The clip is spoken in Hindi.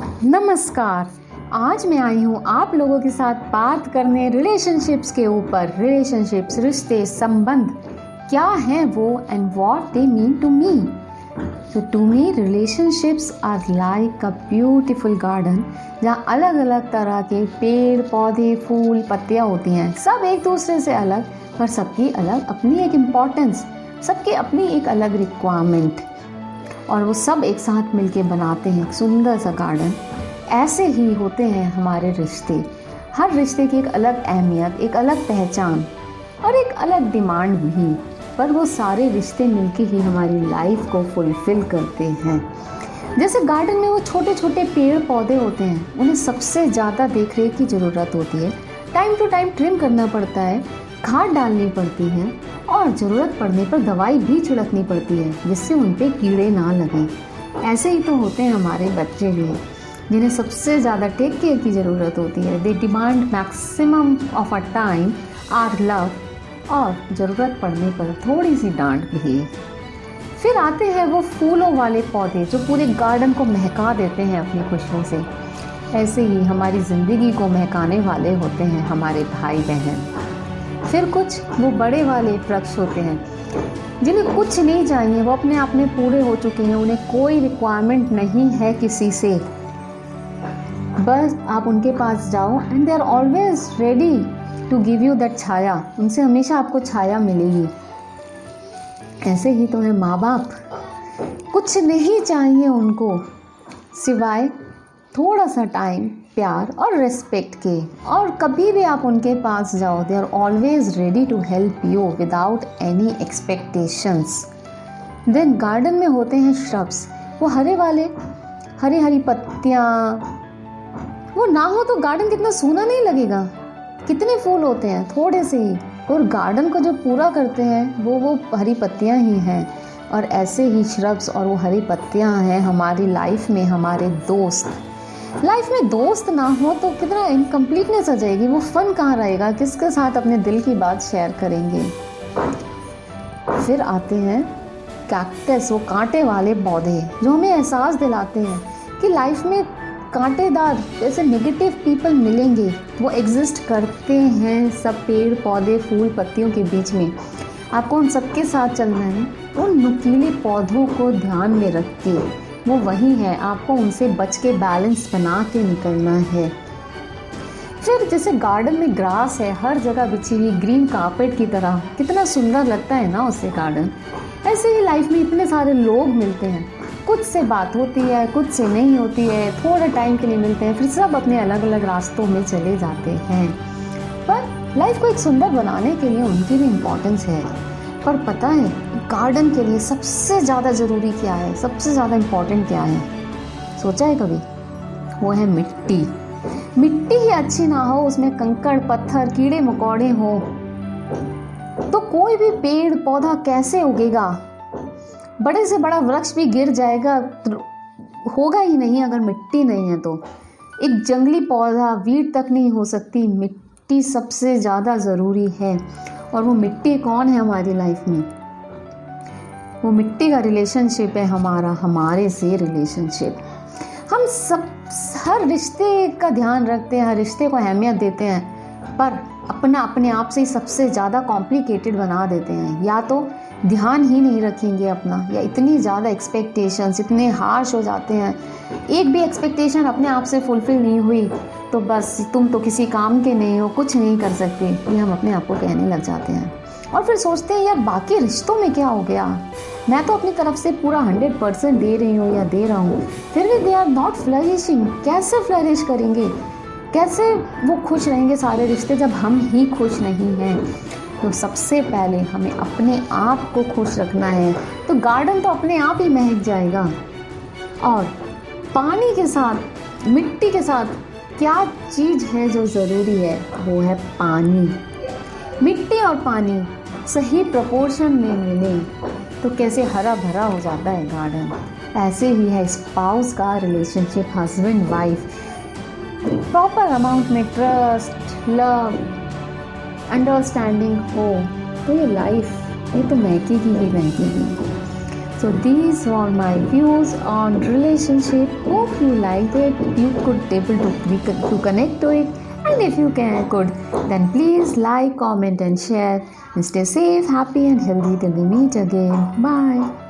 नमस्कार। आज मैं आई हूँ आप लोगों के साथ बात करने रिलेशनशिप्स के ऊपर। रिलेशनशिप्स रिश्ते, संबंध, क्या हैं वो and what they mean to me तो to me relationships are like a beautiful garden जहाँ अलग अलग तरह के पेड़, पौधे, फूल, पत्तियाँ होती हैं। सब एक दूसरे से अलग, पर सबकी अलग अपनी एक इम्पोर्टेंस सबकी अपनी एक अलग रिक्वायरमेंट और वो सब एक साथ मिलके बनाते हैं एक सुंदर सा गार्डन ऐसे ही होते हैं हमारे रिश्ते। हर रिश्ते की एक अलग अहमियत, एक अलग पहचान और एक अलग डिमांड भी। पर वो सारे रिश्ते मिलके ही हमारी लाइफ को फुलफिल करते हैं। जैसे गार्डन में वो छोटे छोटे पेड़ पौधे होते हैं, उन्हें सबसे ज़्यादा देख रेख की ज़रूरत होती है। टाइम टू टाइम ट्रिम करना पड़ता है, खाद डालनी पड़ती है और ज़रूरत पड़ने पर दवाई भी छिड़कनी पड़ती है, जिससे उन पर कीड़े ना लगें। ऐसे ही तो होते हैं हमारे बच्चे भी, जिन्हें सबसे ज़्यादा टेक केयर की ज़रूरत होती है। They demand maximum of a time our love और ज़रूरत पड़ने पर थोड़ी सी डांट भी। फिर आते हैं वो फूलों वाले पौधे, जो पूरे गार्डन को महका देते हैं अपनी खुशियों से। ऐसे ही हमारी ज़िंदगी को महकाने वाले होते हैं हमारे भाई बहन फिर कुछ वो बड़े वाले वृक्ष होते हैं। जिन्हें कुछ नहीं चाहिए, वो अपने आप में पूरे हो चुके हैं। उन्हें कोई रिक्वायरमेंट नहीं है किसी से। बस आप उनके पास जाओ and they are always ready to give you that छाया। उनसे हमेशा आपको छाया मिलेगी। ऐसे ही तो है माँ बाप कुछ नहीं चाहिए उनको। सिवाय थोड़ा सा टाइम प्यार और रिस्पेक्ट के। और कभी भी आप उनके पास जाओ they are always ready to help you without any expectations then garden में होते हैं श्रब्स वो हरे वाले हरी हरी पत्तियाँ, वो ना हो तो गार्डन कितना सोना नहीं लगेगा। कितने फूल होते हैं, थोड़े से ही। और गार्डन को जो पूरा करते हैं, वो वो हरी पत्तियाँ ही हैं। और ऐसे ही श्रब्स और वो हरी पत्तियाँ हैं हमारी लाइफ में, हमारे दोस्त। लाइफ में दोस्त ना हो तो कितना इनकम्प्लीटनेस आ जाएगी। वो फन कहाँ रहेगा? किसके साथ अपने दिल की बात शेयर करेंगे? फिर आते हैं कैक्टस वो कांटे वाले पौधे, जो हमें एहसास दिलाते हैं कि लाइफ में कांटेदार, जैसे नेगेटिव पीपल मिलेंगे, वो एग्जिस्ट करते हैं सब पेड़, पौधे, फूल, पत्तियों के बीच में। आपको उन सबके साथ चलना है, उन नुकीले पौधों को ध्यान में रख के वो वही है। आपको उनसे बच के बैलेंस बना के निकलना है। फिर जैसे गार्डन में ग्रास है, हर जगह बिछी हुई ग्रीन कार्पेट की तरह। कितना सुंदर लगता है ना उससे गार्डन ऐसे ही लाइफ में इतने सारे लोग मिलते हैं। कुछ से बात होती है, कुछ से नहीं होती है। थोड़े टाइम के लिए मिलते हैं, फिर सब अपने अलग अलग रास्तों में चले जाते हैं। पर लाइफ को एक सुंदर बनाने के लिए उनकी भी इम्पोर्टेंस है। पर पता है गार्डन के लिए सबसे ज़्यादा ज़रूरी क्या है? सबसे ज़्यादा इम्पोर्टेंट क्या है? सोचा है कभी? वो है मिट्टी। मिट्टी ही अच्छी ना हो, उसमें कंकड़, पत्थर, कीड़े मकोड़े हो तो कोई भी पेड़, पौधा कैसे उगेगा? बड़े से बड़ा वृक्ष भी गिर जाएगा होगा ही नहीं अगर मिट्टी नहीं है तो। एक जंगली पौधा वीड तक नहीं हो सकती, मिट्टी सबसे ज़्यादा ज़रूरी है। और वो मिट्टी कौन है हमारी लाइफ में? वो मिट्टी का रिलेशनशिप है हमारा, हमारे से रिलेशनशिप हम सब, हर रिश्ते का ध्यान रखते हैं, हर रिश्ते को अहमियत देते हैं, पर अपना अपने आप से ही सबसे ज़्यादा कॉम्प्लिकेटेड बना देते हैं। या तो ध्यान ही नहीं रखेंगे अपना, या इतनी ज़्यादा एक्सपेक्टेशंस इतने हार्श हो जाते हैं। एक भी एक्सपेक्टेशन अपने आप से फुलफ़िल नहीं हुई तो बस तुम तो किसी काम के नहीं हो, कुछ नहीं कर सकते, ये हम अपने आप को कहने लग जाते हैं। और फिर सोचते हैं, यार, बाकी रिश्तों में क्या हो गया? मैं तो अपनी तरफ़ से पूरा हंड्रेड परसेंट दे रही हूँ या दे रहा हूँ, फिर भी दे आर नॉट फ्लरिशिंग कैसे फ्लरिश करेंगे? कैसे वो खुश रहेंगे सारे रिश्ते जब हम ही खुश नहीं हैं? तो सबसे पहले हमें अपने आप को खुश रखना है। तो गार्डन तो अपने आप ही महक जाएगा। और पानी के साथ, मिट्टी के साथ क्या चीज़ है जो ज़रूरी है, वो है पानी। मिट्टी और पानी सही प्रपोर्शन में मिले तो कैसे हरा भरा हो जाता है गार्डन। ऐसे ही है स्पाउस का relationship husband wife proper amount में ट्रस्ट लव अंडरस्टैंडिंग हो तो ये लाइफ ये तो महकेगी ही महकेगी So these were my views on relationship. Hope you liked it. You could able to to connect to it. And if you can could, then please like, comment, and share. And stay safe, happy, and healthy till we meet again. Bye.